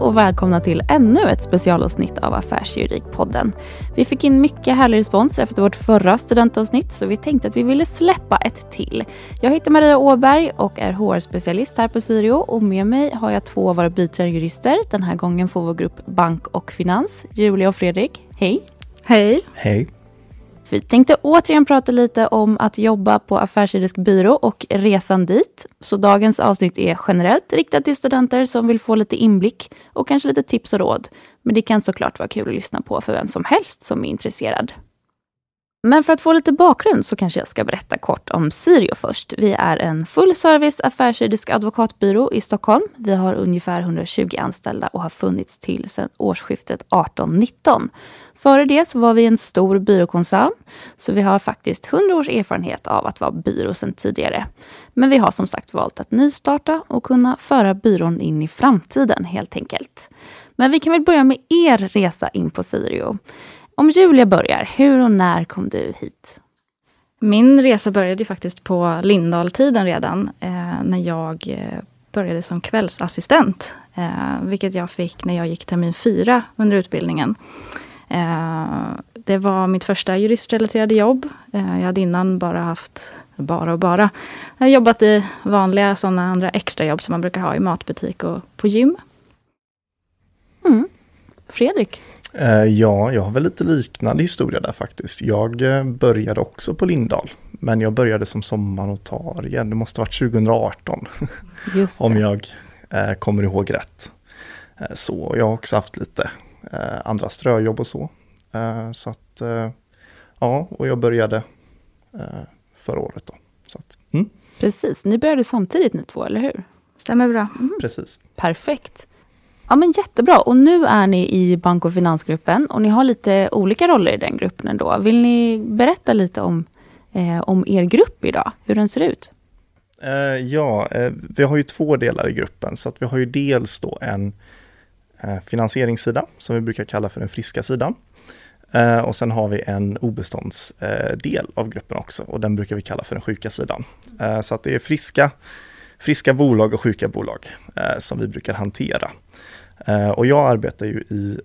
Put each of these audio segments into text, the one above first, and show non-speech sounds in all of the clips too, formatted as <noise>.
och välkomna till ännu ett specialavsnitt av Affärsjuridikpodden. Vi fick in mycket härlig respons efter vårt förra studentavsnitt så vi tänkte att vi ville släppa ett till. Jag heter Maria Åberg och är HR-specialist här på Sirio och med mig har jag två av våra biträdande jurister. Den här gången får vår grupp Bank och Finans, Julia och Fredrik. Hej! Hej! Hej! Vi tänkte återigen prata lite om att jobba på Affärsjuridisk byrå och resan dit. Så dagens avsnitt är generellt riktat till studenter som vill få lite inblick och kanske lite tips och råd. Men det kan såklart vara kul att lyssna på för vem som helst som är intresserad. Men för att få lite bakgrund så kanske jag ska berätta kort om Sirio först. Vi är en full service affärsjuridisk advokatbyrå i Stockholm. Vi har ungefär 120 anställda och har funnits till sedan årsskiftet 18-19. Före det så var vi en stor byråkoncern, så vi har faktiskt 100 års erfarenhet av att vara byrå sedan tidigare. Men vi har som sagt valt att nystarta och kunna föra byrån in i framtiden helt enkelt. Men vi kan väl börja med er resa in på Sirio. Om Julia börjar, hur och när kom du hit? Min resa började faktiskt på Lindahl-tiden redan, eh, när jag eh, började som kvällsassistent. Eh, vilket jag fick när jag gick termin fyra under utbildningen. Eh, det var mitt första juristrelaterade jobb. Eh, jag hade innan bara haft, bara och bara, jag har jobbat i vanliga sådana andra extrajobb som man brukar ha i matbutik och på gym. Mm. Fredrik? Eh, ja, jag har väl lite liknande historia där faktiskt. Jag började också på Lindahl, men jag började som sommarnotarie. Det måste ha varit 2018, <laughs> om jag kommer ihåg rätt. Så jag har också haft lite andra ströjobb och så. Eh, så att, eh, ja, och jag började eh, förra året då. Så att, mm. Precis, ni började samtidigt ni två, eller hur? Stämmer bra. Mm. Precis. Perfekt. Ja men jättebra. Och nu är ni i bank och finansgruppen och ni har lite olika roller i den gruppen ändå. Vill ni berätta lite om, eh, om er grupp idag, hur den ser ut? Uh, ja, uh, vi har ju två delar i gruppen så att vi har ju dels då en Eh, Eh, finansieringssida som vi brukar kalla för den friska sidan. Eh, och sen har vi en obeståndsdel av gruppen också och den brukar vi kalla för den sjuka sidan. Eh, så att det är friska, friska bolag och sjuka bolag som vi brukar hantera. Och jag arbetar ju i,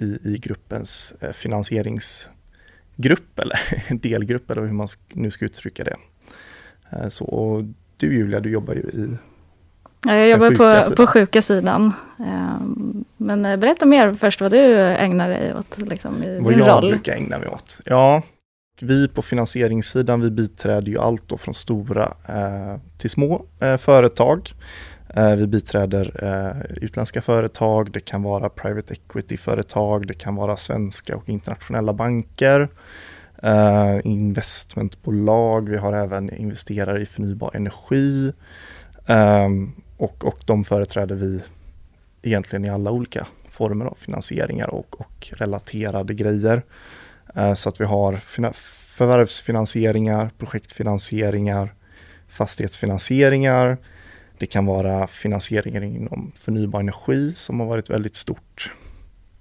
i, i gruppens finansieringsgrupp eller <laughs> delgrupp eller hur man nu ska uttrycka det. Så, och du Julia, du jobbar ju i jag jobbar på, sidan. på sjuka sidan. Ehm, men eh, berätta mer först vad du ägnar dig åt liksom, i vad din roll. Vad jag brukar ägna mig åt? Ja, vi på finansieringssidan, vi biträder ju allt då från stora eh, till små eh, företag. Vi biträder utländska företag, det kan vara private equity-företag, det kan vara svenska och internationella banker, eh, investmentbolag, vi har även investerare i förnybar energi. Um, och, och de företräder vi egentligen i alla olika former av finansieringar och, och relaterade grejer. Eh, så att vi har förvärvsfinansieringar, projektfinansieringar, fastighetsfinansieringar. Det kan vara finansieringar inom förnybar energi som har varit väldigt stort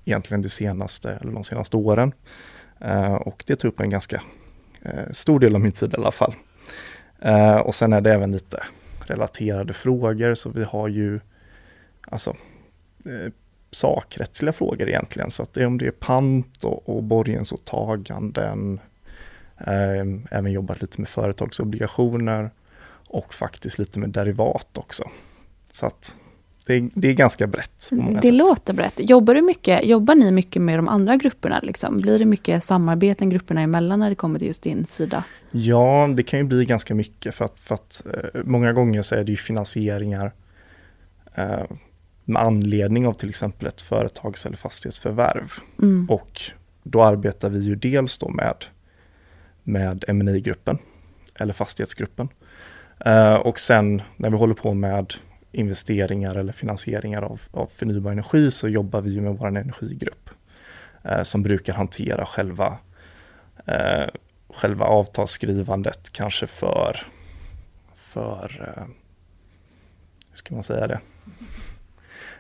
egentligen det senaste, eller de senaste åren. Eh, och det tar upp en ganska eh, stor del av min tid i alla fall. och sen är det även lite relaterade frågor. Så vi har ju alltså, eh, sakrättsliga frågor egentligen. Så att det är om det är pant och, och borgensåtaganden. Eh, även jobbat lite med företagsobligationer och faktiskt lite med derivat också. Så att det, det är ganska brett. det sätt. låter brett. Jobbar, du mycket, jobbar ni mycket med de andra grupperna? Liksom? Blir det mycket samarbeten grupperna emellan när det kommer till just din sida? Ja, det kan ju bli ganska mycket för att, för att eh, många gånger så är det ju finansieringar eh, med anledning av till exempel ett företags eller fastighetsförvärv. Mm. Och då arbetar vi ju dels då med, med mi gruppen eller fastighetsgruppen. Eh, och sen när vi håller på med investeringar eller finansieringar av, av förnybar energi så jobbar vi med vår energigrupp eh, som brukar hantera själva, eh, själva avtalsskrivandet kanske för, för eh, hur ska man säga det?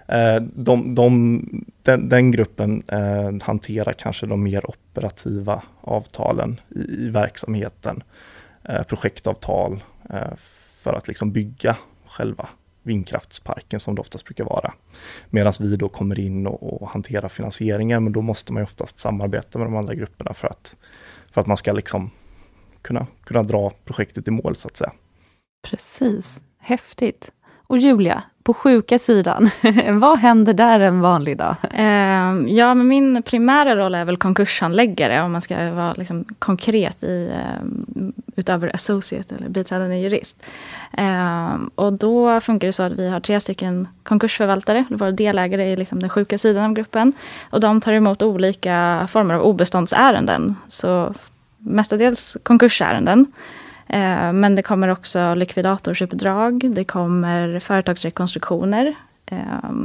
Eh, de, de, den, den, gruppen eh, hanterar kanske de mer operativa avtalen i, i verksamheten, eh, projektavtal eh, för att liksom bygga själva vindkraftsparken som det oftast brukar vara. Medan vi då kommer in och, och hanterar finansieringen, men då måste man ju oftast samarbeta med de andra grupperna för att, för att man ska liksom kunna, kunna dra projektet i mål så att säga. Precis, häftigt. Och Julia, på sjuka sidan, <laughs> vad händer där en vanlig dag? Eh, ja, men min primära roll är väl konkurshandläggare om man ska vara liksom konkret i, eh, utöver associate eller biträdande jurist. Eh, och då funkar det så att vi har tre stycken konkursförvaltare, våra delägare i liksom den sjuka sidan av gruppen. Och de tar emot olika former av obeståndsärenden. Så mestadels konkursärenden. Eh, men det kommer också likvidatorsuppdrag, det kommer företagsrekonstruktioner. Eh,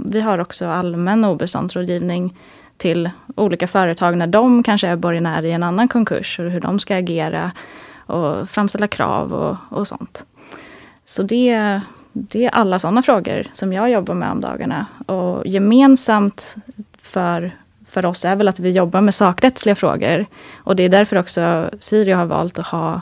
vi har också allmän obeståndsrådgivning till olika företag när de kanske är borgenärer i en annan konkurs och hur de ska agera och framställa krav och, och sånt. Så det, det är alla sådana frågor som jag jobbar med om dagarna. Och gemensamt för, för oss är väl att vi jobbar med sakrättsliga frågor. Och det är därför också Siri har valt att ha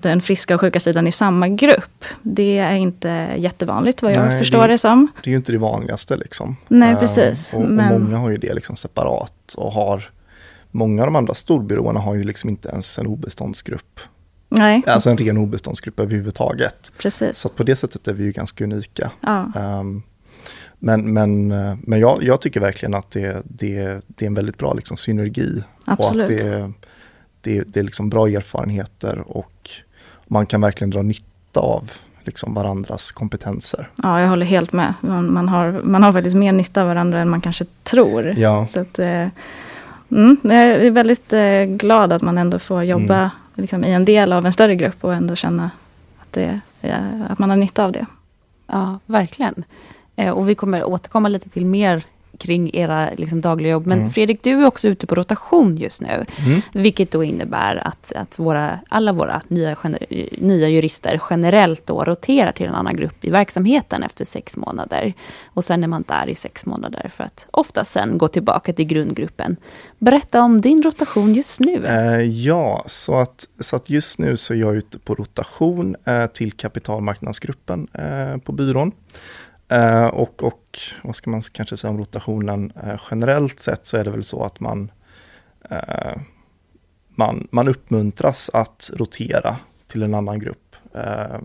den friska och sjuka sidan i samma grupp. Det är inte jättevanligt vad jag Nej, förstår det, det, som. Det är ju inte det vanligaste liksom. Nej, uh, precis. Och, men... och, många har ju det liksom separat och har Många av de andra storbyråerna har ju liksom inte ens en obeståndsgrupp. Nej. Alltså en ren obeståndsgrupp överhuvudtaget. Precis. Så på det sättet är vi ju ganska unika. Ja. Um, men men, men jag, jag tycker verkligen att det, det, det är en väldigt bra liksom synergi. Absolut. Och att det, det, det är liksom bra erfarenheter och man kan verkligen dra nytta av liksom varandras kompetenser. Ja, jag håller helt med. Man, man, har, man har faktiskt mer nytta av varandra än man kanske tror. Ja. Så att, eh, mm, jag är väldigt eh, glad att man ändå får jobba mm. liksom, i en del av en större grupp och ändå känna att, det, eh, att man har nytta av det. Ja, verkligen. Eh, och vi kommer återkomma lite till mer kring era liksom, dagliga jobb. Men mm. Fredrik, du är också ute på rotation just nu. Mm. Vilket då innebär att, att våra, alla våra nya, nya jurister generellt då roterar till en annan grupp i verksamheten efter sex månader. Och sen är man där i sex månader för att ofta sen gå tillbaka till grundgruppen. Berätta om din rotation just nu. Eh, ja, så att, så att just nu så är jag ute på rotation eh, till kapitalmarknadsgruppen eh, på byrån. Eh, och, och vad ska man kanske säga om rotationen eh, generellt sett så är det väl så att man, eh, man, man uppmuntras att rotera till en annan grupp eh,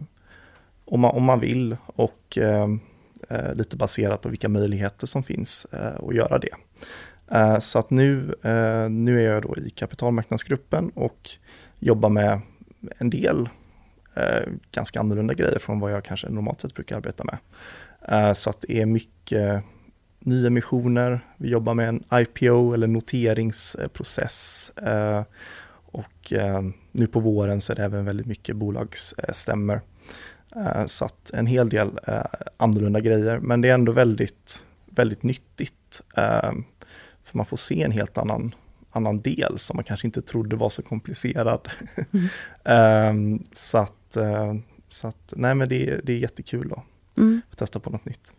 om, man, om man vill och eh, eh, lite baserat på vilka möjligheter som finns att göra det. så att nu, nu är jag då i kapitalmarknadsgruppen och jobbar med en del ganska annorlunda grejer från vad jag kanske normalt sett brukar arbeta med. Eh, så att det är mycket nyemissioner, vi jobbar med en IPO eller noteringsprocess. Eh, och eh, nu på våren så är det även väldigt mycket bolagsstämmer. Så att en hel del annorlunda grejer, men det är ändå väldigt, väldigt nyttigt. För man får se en helt annan, annan del som man kanske inte trodde var så komplicerad. Mm. <laughs> så att, så att nej men det, det är jättekul. Då. Mm. Testa på något nytt.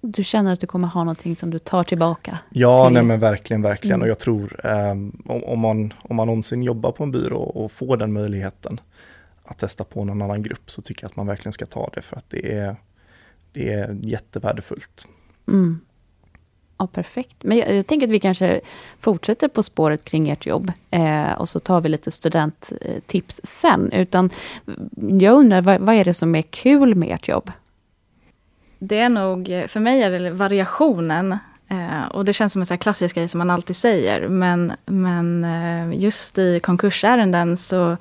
Du känner att du kommer ha någonting som du tar tillbaka? Ja, till... nej men verkligen, verkligen. Mm. Och jag tror um, om, man, om man någonsin jobbar på en byrå och får den möjligheten att testa på någon annan grupp så tycker jag att man verkligen ska ta det för att det är, det är jättevärdefullt. Mm. Ja, perfekt. Men jag, jag, tänker att vi kanske fortsätter på spåret kring ert jobb. Eh, och så tar vi lite studenttips sen. Utan jag undrar, vad, vad, är det som är kul med ert jobb? Det är nog, för mig är det variationen. Eh, och det känns som en så klassisk grej som man alltid säger. Men, men eh, just i konkursärenden så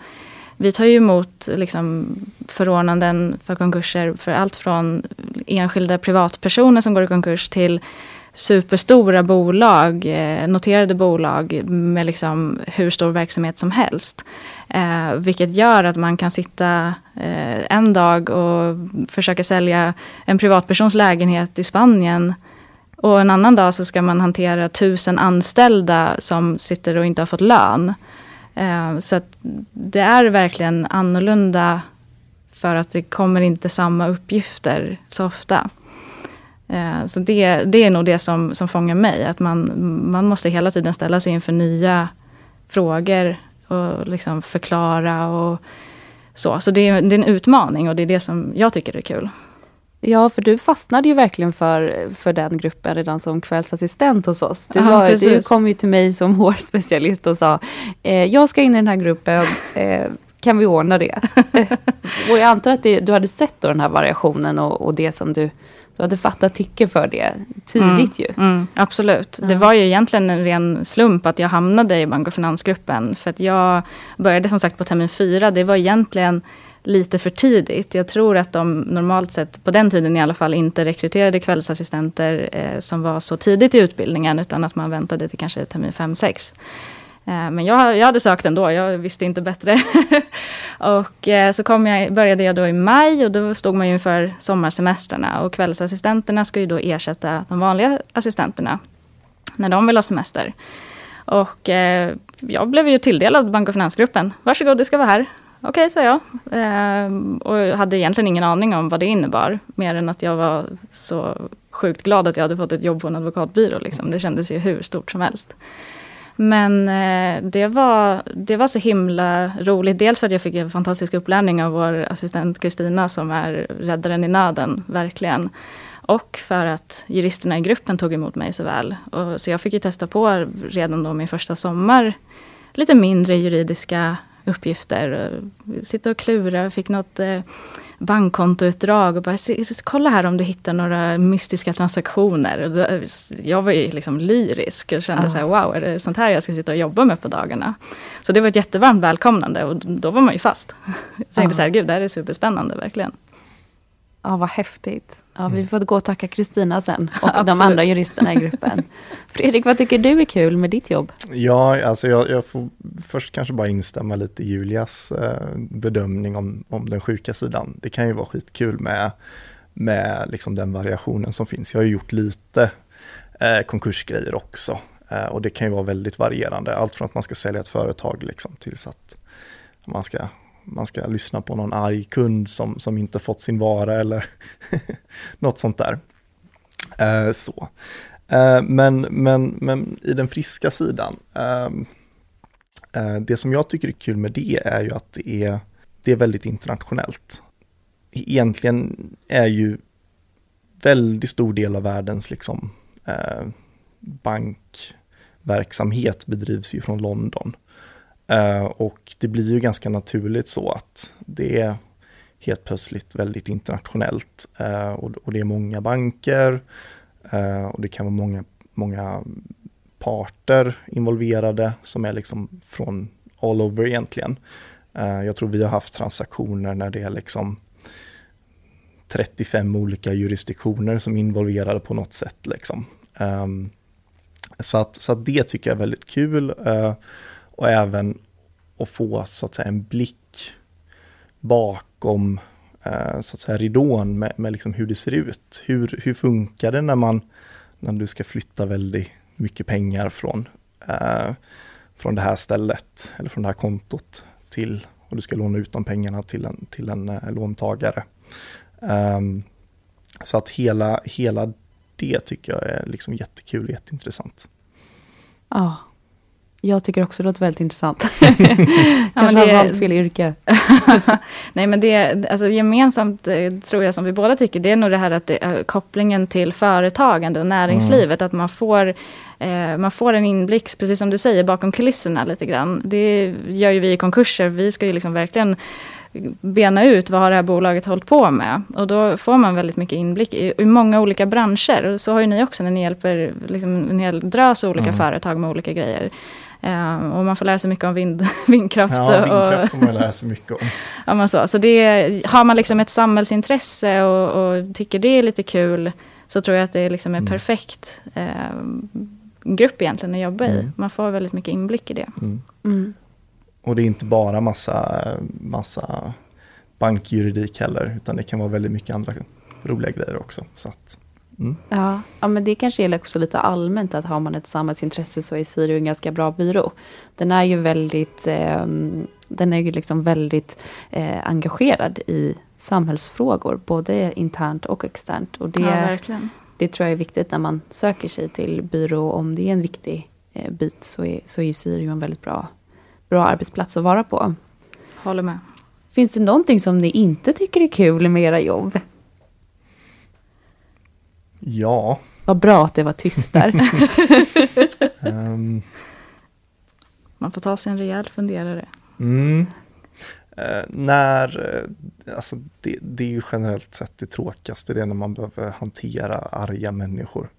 vi tar ju emot liksom, förordnanden för konkurser för allt från enskilda privatpersoner som går i konkurs till superstora bolag, eh, noterade bolag med liksom hur stor verksamhet som helst. Eh, vilket gör att man kan sitta eh, en dag och försöka sälja en privatpersons lägenhet i Spanien. Och en annan dag så ska man hantera tusen anställda som sitter och inte har fått lön. Eh, så att det är verkligen annorlunda för att det kommer inte samma uppgifter så ofta. Eh, så det, det är nog det som, som fångar mig. Att man, man måste hela tiden ställa sig inför nya frågor och liksom förklara och så. Så det är, det är en utmaning och det är det som jag tycker är kul. Ja, för du fastnade ju verkligen för, för den gruppen redan som kvällsassistent hos oss. Du, Ja, var, precis. du kom ju till mig som <laughs> hårspecialist och sa, eh, jag ska in i den här gruppen, eh, kan vi ordna det? <laughs> och jag antar att det, du hade sett då den här variationen och, och det som du, du hade fattat tycke för det tidigt ju. Mm, absolut. Ja. Det var ju egentligen en ren slump att jag hamnade i bank och finansgruppen. För att jag började som sagt på termin fyra. Det var egentligen lite för tidigt. Jag tror att de normalt sett, på den tiden i alla fall, inte rekryterade kvällsassistenter eh, som var så tidigt i utbildningen, utan att man väntade till kanske termin fem sex. Eh, men jag, jag hade sökt ändå, jag visste inte bättre. <laughs> och eh, så kom jag, började jag då i maj och då stod man ju inför sommarsemestrarna. Och kvällsassistenterna ska ju då ersätta de vanliga assistenterna när de vill ha semester. Och eh, jag blev ju tilldelad bank och finansgruppen. Varsågod, du ska vara här. Okej, sa jag. Och jag hade egentligen ingen aning om vad det innebar. Mer än att jag var så sjukt glad att jag hade fått ett jobb på en advokatbyrå. Liksom. Det kändes ju hur stort som helst. Men eh, det, var, det var så himla roligt. Dels för att jag fick en fantastisk upplärning av vår assistent Kristina som är räddaren i nöden, verkligen. Och för att juristerna i gruppen tog emot mig så väl. Och, så jag fick ju testa på redan då min första sommar lite mindre juridiska uppgifter. Sitta och klura, fick något eh, bankkontoutdrag och bara "Se- se- kolla här om du hittar några mystiska transaktioner. Och då, jag var ju liksom lyrisk och kände Ja. så här, wow, är det sånt här jag ska sitta och jobba med på dagarna? Så det var ett jättevarmt välkomnande och då var man ju fast. <laughs> Jag tänkte Ja. så här, gud det här är superspännande verkligen. Ja, vad häftigt. Ja, vi får gå och tacka Kristina sen <laughs> och de andra juristerna i gruppen. <laughs> Fredrik, vad tycker du är kul med ditt jobb? Ja, alltså jag, jag får först kanske bara instämma lite i Julias eh, bedömning om, om den sjuka sidan. Det kan ju vara skitkul med, med liksom den variationen som finns. Jag har ju gjort lite eh, konkursgrejer också eh, och det kan ju vara väldigt varierande. Allt från att man ska sälja ett företag liksom, tills att man ska, man ska lyssna på någon arg kund som, som inte fått sin vara eller <laughs> något sånt där. Eh, så. Eh, Men, men, men i den friska sidan, ehm, eh, det som jag tycker är kul med det är ju att det är, det är väldigt internationellt. Egentligen är ju väldigt stor del av världens liksom, eh, bankverksamhet bedrivs ju från London. Eh, och det blir ju ganska naturligt så att det är helt plötsligt väldigt internationellt. Eh, och, och det är många banker, Eh, och det kan vara många, många parter involverade som är liksom från all over egentligen. Eh, jag tror vi har haft transaktioner när det är liksom 35 olika jurisdiktioner som är involverade på något sätt. Liksom. Um, så, att, så att det tycker jag är väldigt kul. Eh, och även att få så att säga en blick bakom eh, så att säga ridån med, med liksom hur det ser ut. Hur, hur funkar det när man när du ska flytta väldigt mycket pengar från, eh, från det här stället eller från det här kontot till och du ska låna ut de pengarna till en, till en eh, låntagare. Um, så att hela, hela det tycker jag är liksom jättekul och jätteintressant. Ja, jag tycker också det låter väldigt intressant. <laughs> Kanske det- har valt <laughs> fel yrke. <laughs> Nej men det, alltså gemensamt eh, tror jag som vi båda tycker, det är nog det här att det är kopplingen till företagande och näringslivet, att man får, eh, man får en inblick, precis som du säger, bakom kulisserna lite grann. Det gör ju vi i konkurser, vi ska ju liksom verkligen bena ut vad har det här bolaget hållit på med. Och då får man väldigt mycket inblick i, i många olika branscher. Och så har ju ni också när ni hjälper liksom en hel drös olika Mm. företag med olika grejer. Eh, och man får lära sig mycket om vind, <laughs> vindkraft. Ja, och, vindkraft får man lära sig mycket om. <laughs> Ja, men så. så det, har man liksom ett samhällsintresse och, och tycker det är lite kul, så tror jag att det liksom är Mm. perfekt eh, grupp egentligen att jobba i. Mm. Man får väldigt mycket inblick i det. Mm. Och det är inte bara massa, massa bankjuridik heller, utan det kan vara väldigt mycket andra roliga grejer också. Så att, mm. Ja, ja, men det kanske gäller också lite allmänt att har man ett samhällsintresse så är Sirio en ganska bra byrå. Den är ju väldigt, eh, den är ju liksom väldigt eh, engagerad i samhällsfrågor, både internt och externt. Och det, Ja, verkligen. det tror jag är viktigt när man söker sig till byrå. Om det är en viktig eh, bit så är, så är ju Sirio en väldigt bra, bra arbetsplats att vara på. Håller med. Finns det någonting som ni inte tycker är kul med era jobb? Ja. Vad bra att det var tyst där. um, <laughs> Man får ta sig en rejäl funderare. Mm. Eh, när, eh, alltså det, det, är ju generellt sett det tråkigaste, det är när man behöver hantera arga människor.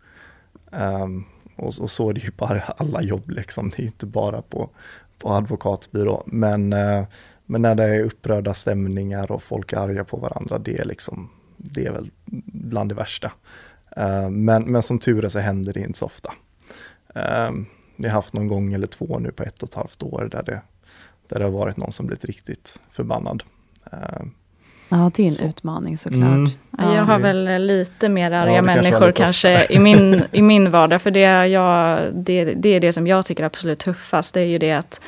Um, och, och, så är det ju på alla jobb liksom, det är ju inte bara på, på advokatbyrå. Men, eh, men när det är upprörda stämningar och folk är arga på varandra, det är liksom, det är väl bland det värsta. Eh, men, men som tur är så händer det inte så ofta. Ehm, vi har haft någon gång eller två nu på ett och ett halvt år där det, där det har varit någon som blivit riktigt förbannad. Ehm, Ja, det är en så. utmaning såklart. Mm. Ja, jag har väl lite mer arga ja, människor kanske, kanske i, min, <laughs> i min vardag. För det, jag, det, det är det som jag tycker är absolut tuffast. Det är ju det att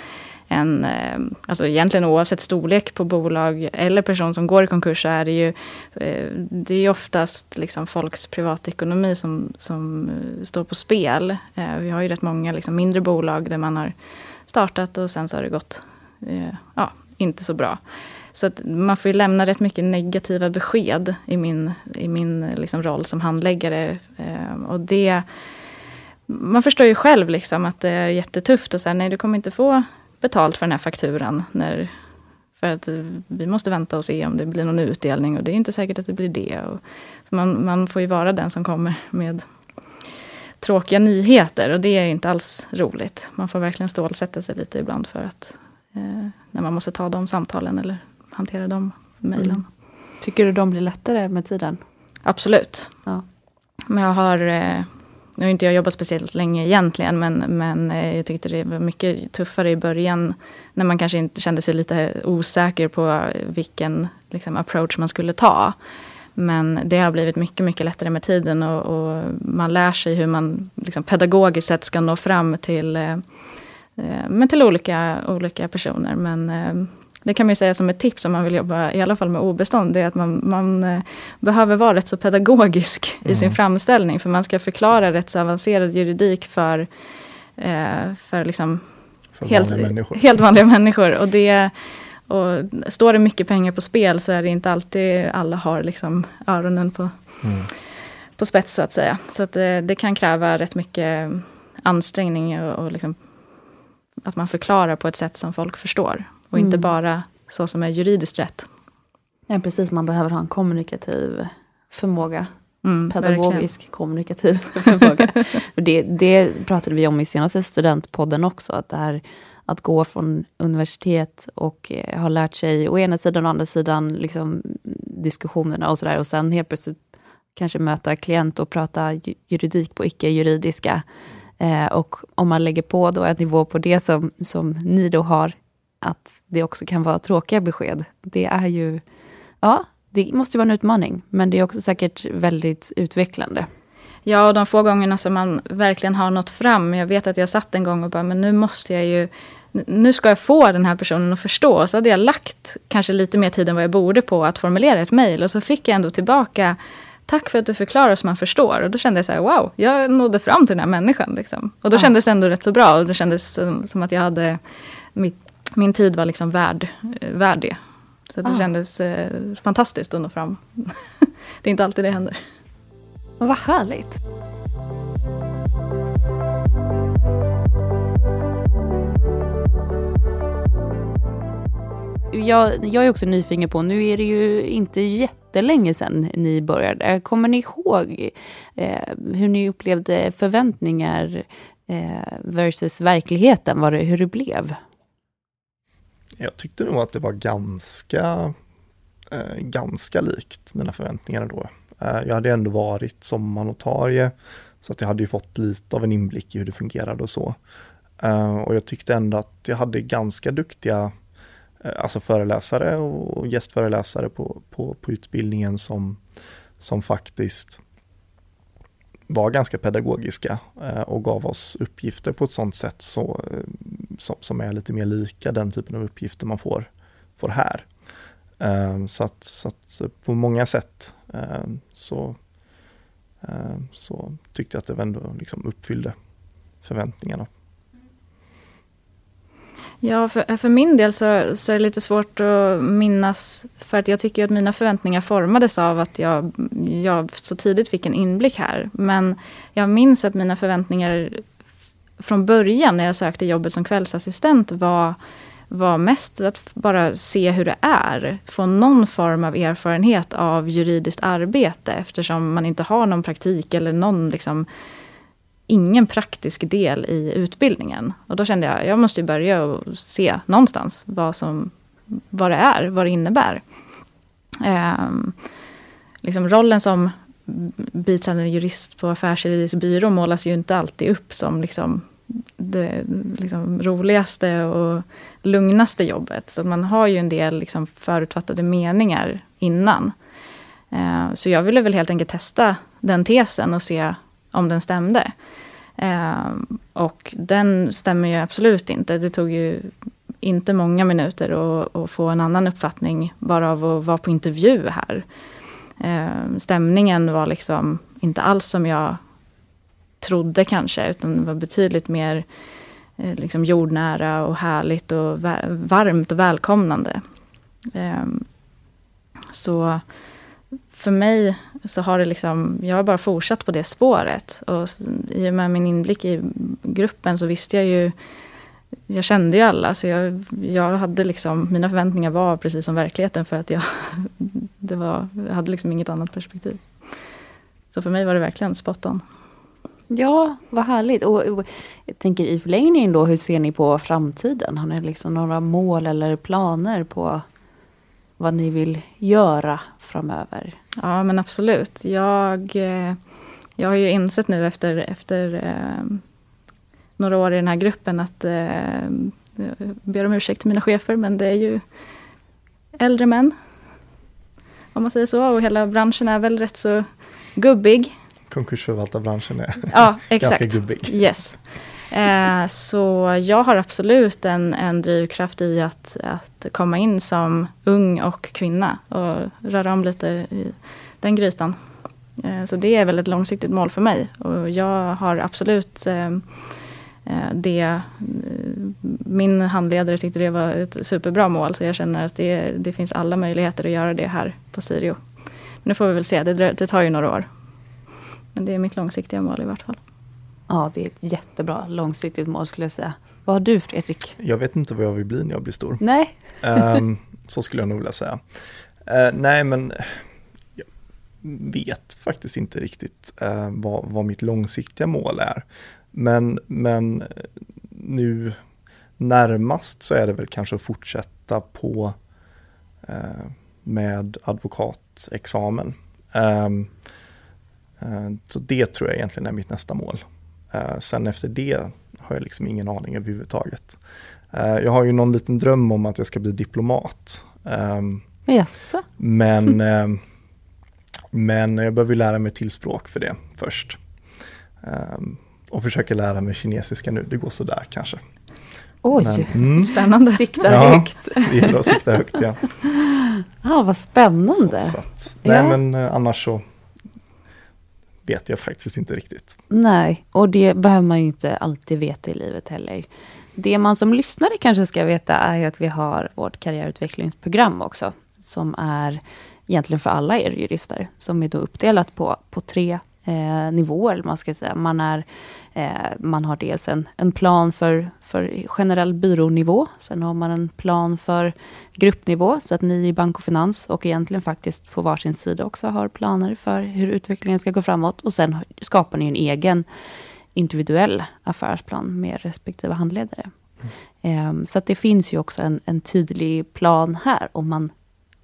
en, eh, alltså egentligen oavsett storlek på bolag eller person som går i konkurs så är det ju, eh, det är oftast liksom folks privatekonomi som, som eh, står på spel. Vi har ju rätt många liksom mindre bolag där man har startat och sen så har det gått ja, inte så bra. Så att man får ju lämna rätt mycket negativa besked i min, i min liksom roll som handläggare. Ehm, och det, man förstår ju själv liksom att det är jättetufft och säga nej du kommer inte få betalt för den här fakturan. När, för att vi måste vänta och se om det blir någon utdelning och det är inte säkert att det blir det. Och, så man, man får ju vara den som kommer med tråkiga nyheter och det är inte alls roligt. Man får verkligen stålsätta sig lite ibland för att eh, när man måste ta de samtalen eller hantera de mejlen. Mm. Tycker du de blir lättare med tiden? Absolut. Ja. Men jag har eh, nu har inte jag jobbat speciellt länge egentligen, men, men eh, jag tyckte det var mycket tuffare i början, när man kanske inte kände sig lite osäker på vilken liksom, approach man skulle ta. Men det har blivit mycket, mycket lättare med tiden och, och man lär sig hur man liksom, pedagogiskt sett ska nå fram till, eh, men till olika, olika personer. Men det kan man ju säga som ett tips om man vill jobba i alla fall med obestånd, det är att man, man eh, behöver vara rätt så pedagogisk mm. i sin framställning, för man ska förklara rätt så avancerad juridik för, eh, för, liksom för helt, vanliga människor. helt vanliga människor. Och det, och står det mycket pengar på spel så är det inte alltid alla har liksom öronen på, mm. på spets så att säga. Så att det, eh, det kan kräva rätt mycket ansträngning och, och liksom att man förklarar på ett sätt som folk förstår. Och mm. inte bara så som är juridiskt rätt. Ja, precis. Man behöver ha en kommunikativ förmåga. Mm, Pedagogisk verkligen. kommunikativ <laughs> förmåga. det, det pratade vi om i senaste studentpodden också. Att det här att gå från universitet och eh, ha lärt sig å ena sidan och andra sidan liksom, diskussionerna och sådär. Och sen helt plötsligt kanske möta klient och prata juridik på icke-juridiska. Eh, och om man lägger på då en nivå på det som, som ni då har att det också kan vara tråkiga besked. Det är ju, ja, det måste vara en utmaning, men det är också säkert väldigt utvecklande. Ja, och de få gångerna som man verkligen har nått fram. Jag vet att jag satt en gång och bara, men nu måste jag ju, nu ska jag få den här personen att förstå. Så hade jag lagt kanske lite mer tid än vad jag borde på att formulera ett mejl. Och så fick jag ändå tillbaka, tack för att du förklarar så man förstår. Och då kände jag så här, wow, jag nådde fram till den här människan. Liksom. Och då ja. kändes det ändå rätt så bra. Och det kändes som, som att jag hade mitt min tid var liksom värd, eh, värd det. Så det ah. kändes eh, fantastiskt att nå fram. <laughs> det är inte alltid det händer. Vad härligt. Jag, jag är också nyfiken på, nu är det ju inte jättelänge sedan ni började. Kommer ni ihåg eh, hur ni upplevde förväntningar eh, versus verkligheten, vad det, hur det blev? Jag tyckte nog att det var ganska, eh, ganska likt mina förväntningar då. Eh, jag hade ändå varit sommarnotarie, så att jag hade ju fått lite av en inblick i hur det fungerade och så. Eh, och jag tyckte ändå att jag hade ganska duktiga eh, alltså föreläsare och gästföreläsare på, på, på utbildningen som, som faktiskt var ganska pedagogiska eh, och gav oss uppgifter på ett sådant sätt så, eh, som, som är lite mer lika den typen av uppgifter man får, får här. Eh, så att, så att på många sätt så, så tyckte jag att det ändå liksom uppfyllde förväntningarna. Ja, för, för min del så, så är det lite svårt att minnas. För att jag tycker att mina förväntningar formades av att jag, jag så tidigt fick en inblick här. Men jag minns att mina förväntningar från början när jag sökte jobbet som kvällsassistent var var mest att bara se hur det är. Få någon form av erfarenhet av juridiskt arbete eftersom man inte har någon praktik eller någon liksom, ingen praktisk del i utbildningen. Och då kände jag, jag måste börja och se någonstans vad, som, vad det är, vad det innebär. Eh, liksom rollen som biträdande jurist på affärsjuridisk byrå målas ju inte alltid upp som liksom det liksom roligaste och lugnaste jobbet. Så man har ju en del liksom förutfattade meningar innan. Eh, så jag ville väl helt enkelt testa den tesen och se om den stämde. Eh, och den stämmer ju absolut inte. Det tog ju inte många minuter att, att få en annan uppfattning bara av att vara på intervju här. Eh, stämningen var liksom inte alls som jag trodde kanske, utan var betydligt mer eh, liksom jordnära och härligt och varmt och välkomnande. Eh, så för mig så har det liksom, jag har bara fortsatt på det spåret. Och i och med min inblick i gruppen så visste jag ju, jag kände ju alla, så jag, jag hade liksom, mina förväntningar var precis som verkligheten för att jag, <laughs> det var, jag hade liksom inget annat perspektiv. Så för mig var det verkligen spot on. Ja, vad härligt. Och, och, jag tänker i förlängningen då, hur ser ni på framtiden? Har ni liksom några mål eller planer på vad ni vill göra framöver? Ja men absolut. Jag, eh, jag har ju insett nu efter, efter eh, några år i den här gruppen att eh, jag ber om ursäkt till mina chefer men det är ju äldre män. Om man säger så och hela branschen är väl rätt så gubbig. Konkursförvaltarbranschen är ja, <laughs> exakt. ganska gubbig. Yes. Eh, så jag har absolut en, en drivkraft i att, att komma in som ung och kvinna och röra om lite i den grytan. Eh, så det är väl ett långsiktigt mål för mig och jag har absolut eh, eh det, min handledare tyckte det var ett superbra mål, så jag känner att det, det finns alla möjligheter att göra det här på Sirio. Men nu får vi väl se, det, det tar ju några år. Men det är mitt långsiktiga mål i vart fall. Ja, det är ett jättebra långsiktigt mål skulle jag säga. Vad har du Fredrik? Jag vet inte vad jag vill bli när jag blir stor. Nej. Um, så skulle jag nog vilja säga. Uh, nej, men jag vet faktiskt inte riktigt uh, vad, vad mitt långsiktiga mål är. Men, men nu närmast så är det väl kanske att fortsätta på uh, med advokatexamen. Um, så det tror jag egentligen är mitt nästa mål. Uh, sen efter det har jag liksom ingen aning överhuvudtaget. Uh, jag har ju någon liten dröm om att jag ska bli diplomat. Yes. Men, uh, <laughs> men jag behöver lära mig till språk för det först. Um, och försöka lära mig kinesiska nu, det går sådär kanske. Oj, men, <laughs> mm, spännande. Siktar ja, högt. Det gäller att sikta högt. Ja, <laughs> ah, vad spännande. Så, så att, nej, ja. men annars så vet jag faktiskt inte riktigt. Nej, och det behöver man ju inte alltid veta i livet heller. Det man som lyssnare kanske ska veta är att vi har vårt karriärutvecklingsprogram också, som är egentligen för alla er jurister, som är då uppdelat på, på tre eh, nivåer, man ska säga. Man, är, eh, man har dels en, en plan för, för generell byrånivå, sen har man en plan för gruppnivå, så att ni i bank och finans och egentligen faktiskt på varsin sida också har planer för hur utvecklingen ska gå framåt. Och sen skapar ni en egen individuell affärsplan med respektive handledare. Mm. Eh, så att det finns ju också en, en tydlig plan här om man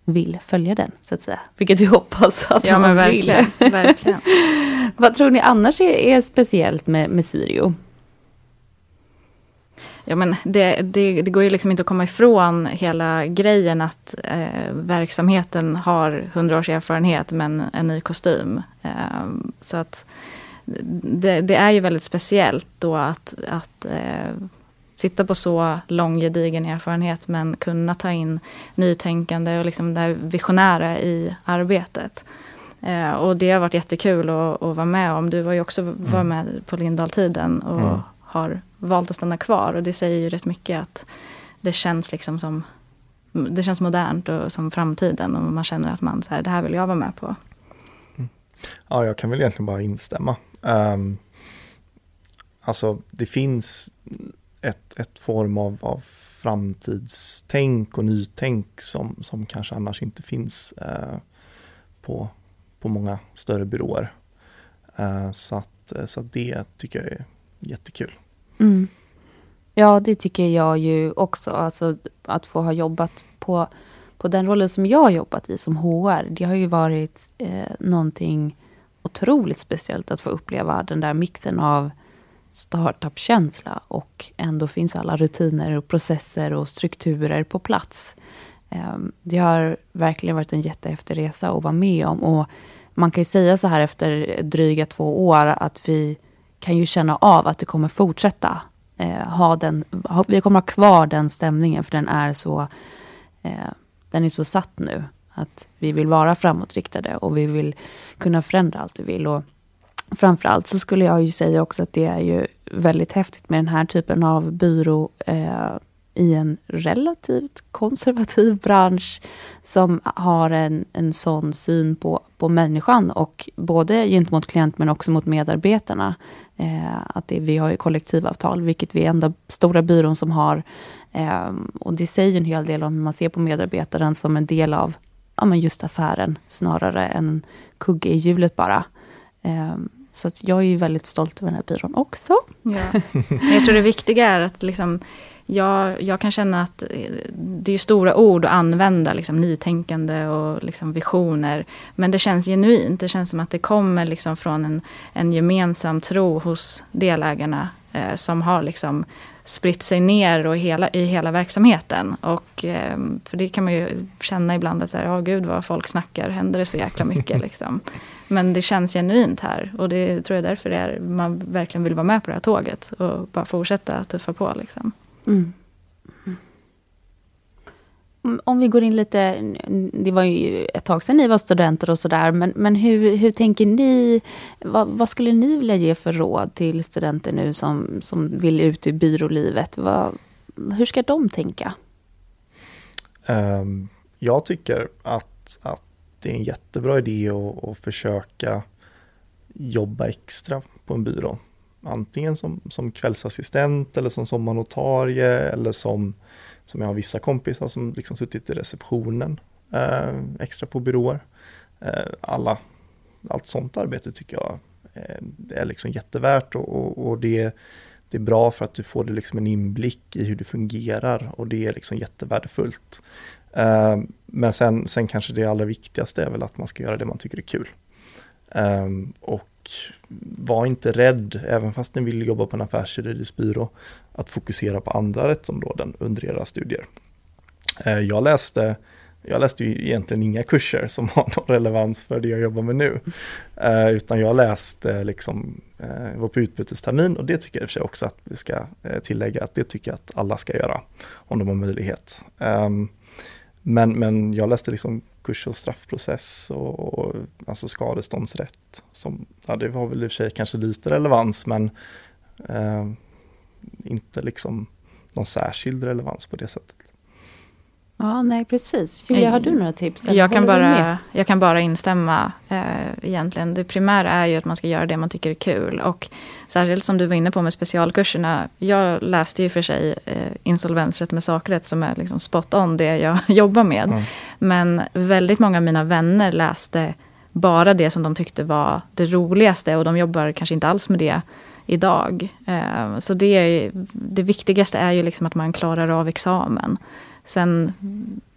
vill följa den, så att säga. Vilket vi hoppas att ja, man verkligen, vill. verkligen. <laughs> Vad tror ni annars är, är speciellt med, med Sirio? Ja, men det, det, det, går ju liksom inte att komma ifrån hela grejen att eh, verksamheten har hundra års erfarenhet men en ny kostym. Eh, så att det, det, är ju väldigt speciellt då att, att eh, sitta på så lång gedigen erfarenhet men kunna ta in nytänkande och liksom det visionära i arbetet. Eh, och det har varit jättekul att, att, vara med om. Du var ju också var mm. med på Lindahl-tiden och mm. har valt att stanna kvar. Och det säger ju rätt mycket att det känns liksom som det känns modernt och som framtiden och man känner att man så här, det här vill jag vara med på. Mm. Ja, jag kan väl egentligen bara instämma. Um, alltså det finns ett, ett form av, av framtidstänk och nytänk som, som kanske annars inte finns eh, på, på många större byråer. Eh, så, att, eh, så att det tycker jag är jättekul. Mm. Ja, det tycker jag ju också. Alltså att få ha jobbat på, på den rollen som jag har jobbat i som HR. Det har ju varit eh, någonting otroligt speciellt att få uppleva den där mixen av startup-känsla och ändå finns alla rutiner och processer och strukturer på plats. Ehm, det har verkligen varit en jättehäftig resa att vara med om och man kan ju säga så här efter dryga två år att vi kan ju känna av att det kommer fortsätta eh, ha den, ha, vi kommer ha kvar den stämningen för den är så, eh, den är så satt nu. Att vi vill vara framåtriktade och vi vill kunna förändra allt vi vill. Och framförallt så skulle jag ju säga också att det är ju väldigt häftigt med den här typen av byrå eh, i en relativt konservativ bransch som har en, en sån syn på, på människan och både gentemot klient men också mot medarbetarna. Eh, att det, vi har ju kollektivavtal, vilket vi är enda stora byrån som har. Eh, och det säger en hel del om hur man ser på medarbetaren som en del av ja, men just affären, snarare än kugge i hjulet bara. Eh, så att jag är ju väldigt stolt över den här byrån också. Ja. <laughs> Jag tror det viktiga är att liksom jag, jag kan känna att eh, det är stora ord att använda, liksom, nytänkande och liksom, visioner. Men det känns genuint. Det känns som att det kommer liksom, från en, en gemensam tro hos delägarna eh, som har liksom, spritt sig ner och hela, i hela verksamheten. Och, eh, för det kan man ju känna ibland att, ja oh, gud vad folk snackar, händer det så jäkla mycket <laughs> liksom. Men det känns genuint här och det tror jag därför är, man verkligen vill vara med på det här tåget och bara fortsätta tuffa på. Liksom. Mm. Mm, om vi går in lite, det var ju ett tag sedan ni var studenter och sådär, men, men hur, hur tänker ni? Vad, vad, skulle ni vilja ge för råd till studenter nu som, som vill ut i byrålivet? Vad, hur ska de tänka? Ehm, jag tycker att, att det är en jättebra idé att, att försöka jobba extra på en byrå antingen som, som kvällsassistent eller som sommarnotarie eller som, som jag har vissa kompisar som liksom suttit i receptionen eh, extra på byråer. Eh, alla, allt sånt arbete tycker jag eh, är liksom jättevärt och, och, och, det, det är bra för att du får liksom en inblick i hur det fungerar och det är liksom jättevärdefullt. Eh, men sen, sen kanske det allra viktigaste är väl att man ska göra det man tycker är kul. Eh, och var inte rädd, även fast ni vill jobba på en affärsjuridisk byrå, att fokusera på andra rättsområden under era studier. Eh, jag läste jag läste ju egentligen inga kurser som har någon relevans för det jag jobbar med nu. Eh, utan jag läste eh, liksom, var på utbytestermin och det tycker jag i och för sig också att vi ska tillägga att det tycker jag att alla ska göra om de har möjlighet. Ehm, men, men jag läste liksom kurs och straffprocess och, och alltså skadeståndsrätt. Som, ja, det var väl i och för sig kanske lite relevans men eh, inte liksom någon särskild relevans på det sättet. Ja, nej precis. Julia, har du några tips? Jag kan, bara, jag kan bara instämma eh, egentligen. Det primära är ju att man ska göra det man tycker är kul. Och särskilt som du var inne på med specialkurserna. Jag läste ju för sig eh, insolvensrätt med sakrätt som är liksom spot on det jag <laughs> jobbar med. Mm. Men väldigt många av mina vänner läste bara det som de tyckte var det roligaste och de jobbar kanske inte alls med det idag. Eh, så det, det viktigaste är ju liksom att man klarar av examen. Sen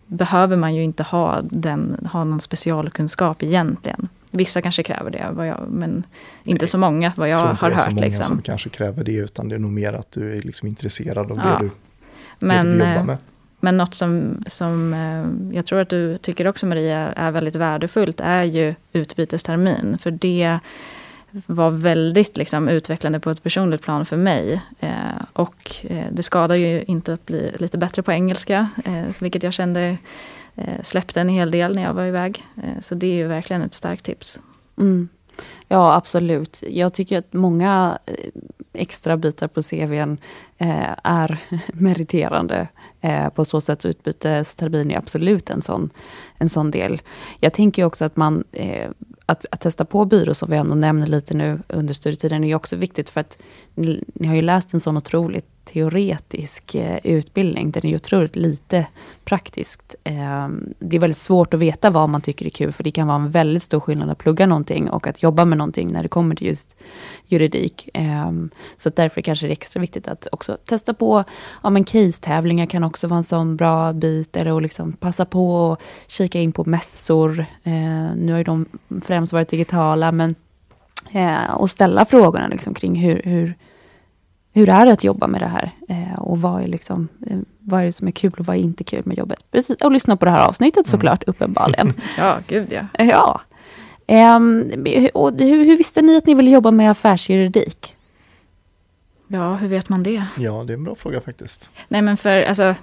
behöver man ju inte ha, den, ha någon specialkunskap egentligen. Vissa kanske kräver det, jag, men inte Nej, så många vad jag, jag har hört. Det är så många liksom. som kanske kräver det, utan det är nog mer att du är liksom intresserad av ja. det, du, men, det du jobbar med. Men något som, som eh, jag tror att du tycker också Maria är väldigt värdefullt är ju utbytestermin. För det var väldigt liksom, utvecklande på ett personligt plan för mig. Eh, och eh, det skadar ju inte att bli lite bättre på engelska, eh, vilket jag kände eh, släppte en hel del när jag var iväg. Eh, så det är ju verkligen ett starkt tips. Mm. Ja, absolut. Jag tycker att många, eh, extra bitar på CVn eh, är <laughs> meriterande. Eh, på så sätt utbytestermin är absolut en sån, en sån del. Jag tänker också att man eh, att, att, testa på byrå, som vi ändå nämner lite nu under studietiden, är också viktigt för att ni, ni har ju läst en sån otroligt teoretisk eh, utbildning. Den är otroligt lite praktiskt. Eh, det är väldigt svårt att veta vad man tycker är kul, för det kan vara en väldigt stor skillnad att plugga någonting och att jobba med någonting när det kommer till just juridik. Eh, så därför kanske det är extra viktigt att också testa på, ja men case-tävlingar kan också vara en sån bra bit, eller att liksom passa på att kika in på mässor. Eh, nu har ju de främst varit digitala, men eh, och ställa frågorna liksom kring hur, hur hur är det att jobba med det här? Eh, och vad är, liksom, eh, vad är det som är kul och vad är inte kul med jobbet? Precis, och lyssna på det här avsnittet mm. såklart, uppenbarligen. <laughs> ja, gud ja. Ja. Eh, och hur, hur, visste ni att ni ville jobba med affärsjuridik? Ja, hur vet man det? Ja, det är en bra fråga faktiskt. Nej, men för, alltså,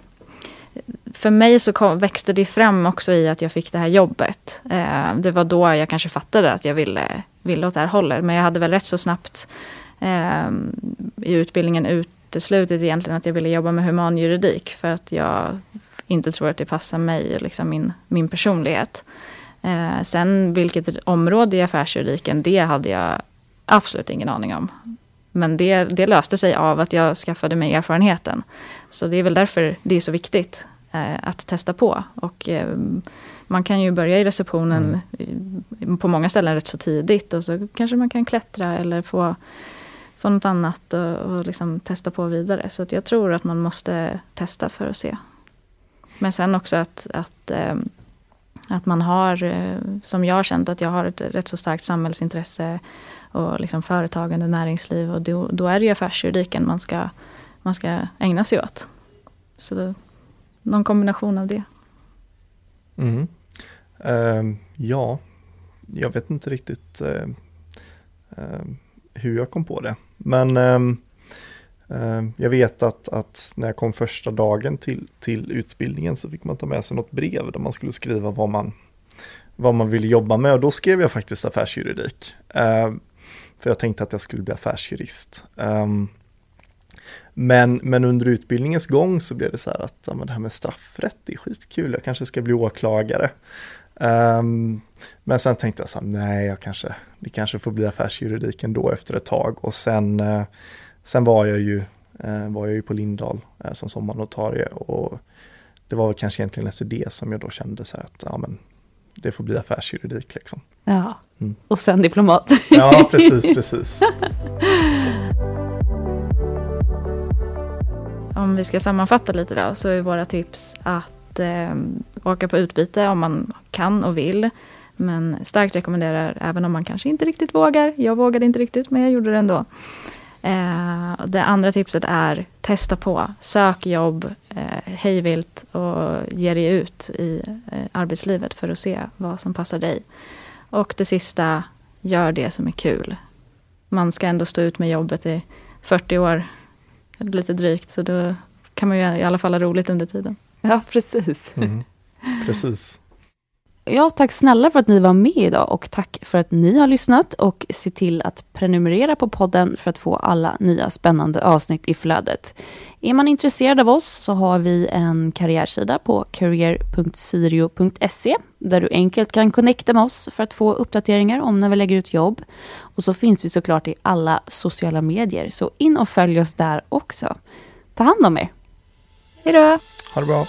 för mig så kom, växte det fram också i att jag fick det här jobbet. Eh, det var då jag kanske fattade att jag ville, ville åt det här hållet. Men jag hade väl rätt så snabbt eh, i utbildningen uteslutit egentligen att jag ville jobba med humanjuridik. För att jag inte tror att det passar mig, liksom min, min personlighet. Eh, sen vilket område i affärsjuridiken, det hade jag absolut ingen aning om. Men det, det löste sig av att jag skaffade mig erfarenheten. Så det är väl därför det är så viktigt eh, att testa på. Och eh, man kan ju börja i receptionen mm. på många ställen rätt så tidigt och så kanske man kan klättra eller få få något annat och, och liksom testa på vidare. Så jag tror att man måste testa för att se. Men sen också att, att, eh, att man har, eh, som jag har känt, att jag har ett rätt så starkt samhällsintresse och liksom företagande, näringsliv och då, då är det ju affärsjuridiken man ska, man ska ägna sig åt. Så då, någon kombination av det. Mm. Uh, ja, jag vet inte riktigt uh, uh, hur jag kom på det. Men eh, eh, jag vet att, att, när jag kom första dagen till, till utbildningen så fick man ta med sig något brev där man skulle skriva vad man, vad man ville jobba med och då skrev jag faktiskt affärsjuridik. Eh, för jag tänkte att jag skulle bli affärsjurist. Eh, men, men under utbildningens gång så blev det så här att ja, men det här med straffrätt är skitkul, jag kanske ska bli åklagare. Um, men sen tänkte jag så här, nej, jag kanske, det kanske får bli affärsjuridik ändå efter ett tag. Och sen, uh, sen var, jag ju, uh, var jag ju på Lindahl uh, som sommarnotarie och det var kanske egentligen efter det som jag då kände så här att ja, men det får bli affärsjuridik liksom. Ja, mm. och sen diplomat. ja, precis, precis. Så. <laughs> Om vi ska sammanfatta lite då, så är våra tips att eh, åka på utbyte om man kan och vill. Men starkt rekommenderar även om man kanske inte riktigt vågar. Jag vågade inte riktigt men jag gjorde det ändå. Eh, det andra tipset är testa på. Sök jobb eh, hejvilt och ge dig ut i eh, arbetslivet för att se vad som passar dig. Och det sista, gör det som är kul. Man ska ändå stå ut med jobbet i 40 år, lite drygt, så då kan man ju i alla fall ha roligt under tiden. <laughs> Ja, precis. Mm. Precis. Ja, tack snälla för att ni var med idag och tack för att ni har lyssnat och se till att prenumerera på podden för att få alla nya spännande avsnitt i flödet. Är man intresserad av oss så har vi en karriärsida på career.sirio.se där du enkelt kan connecta med oss för att få uppdateringar om när vi lägger ut jobb. Och så finns vi såklart i alla sociala medier, så in och följ oss där också. Ta hand om er! Hej då! Ha det bra!